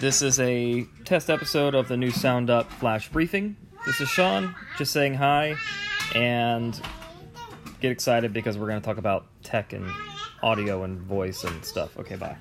This is a test episode of the new Sound Up Flash Briefing. This is Sean, just saying hi, and get excited because we're going to talk about tech and audio and voice and stuff. Okay, bye.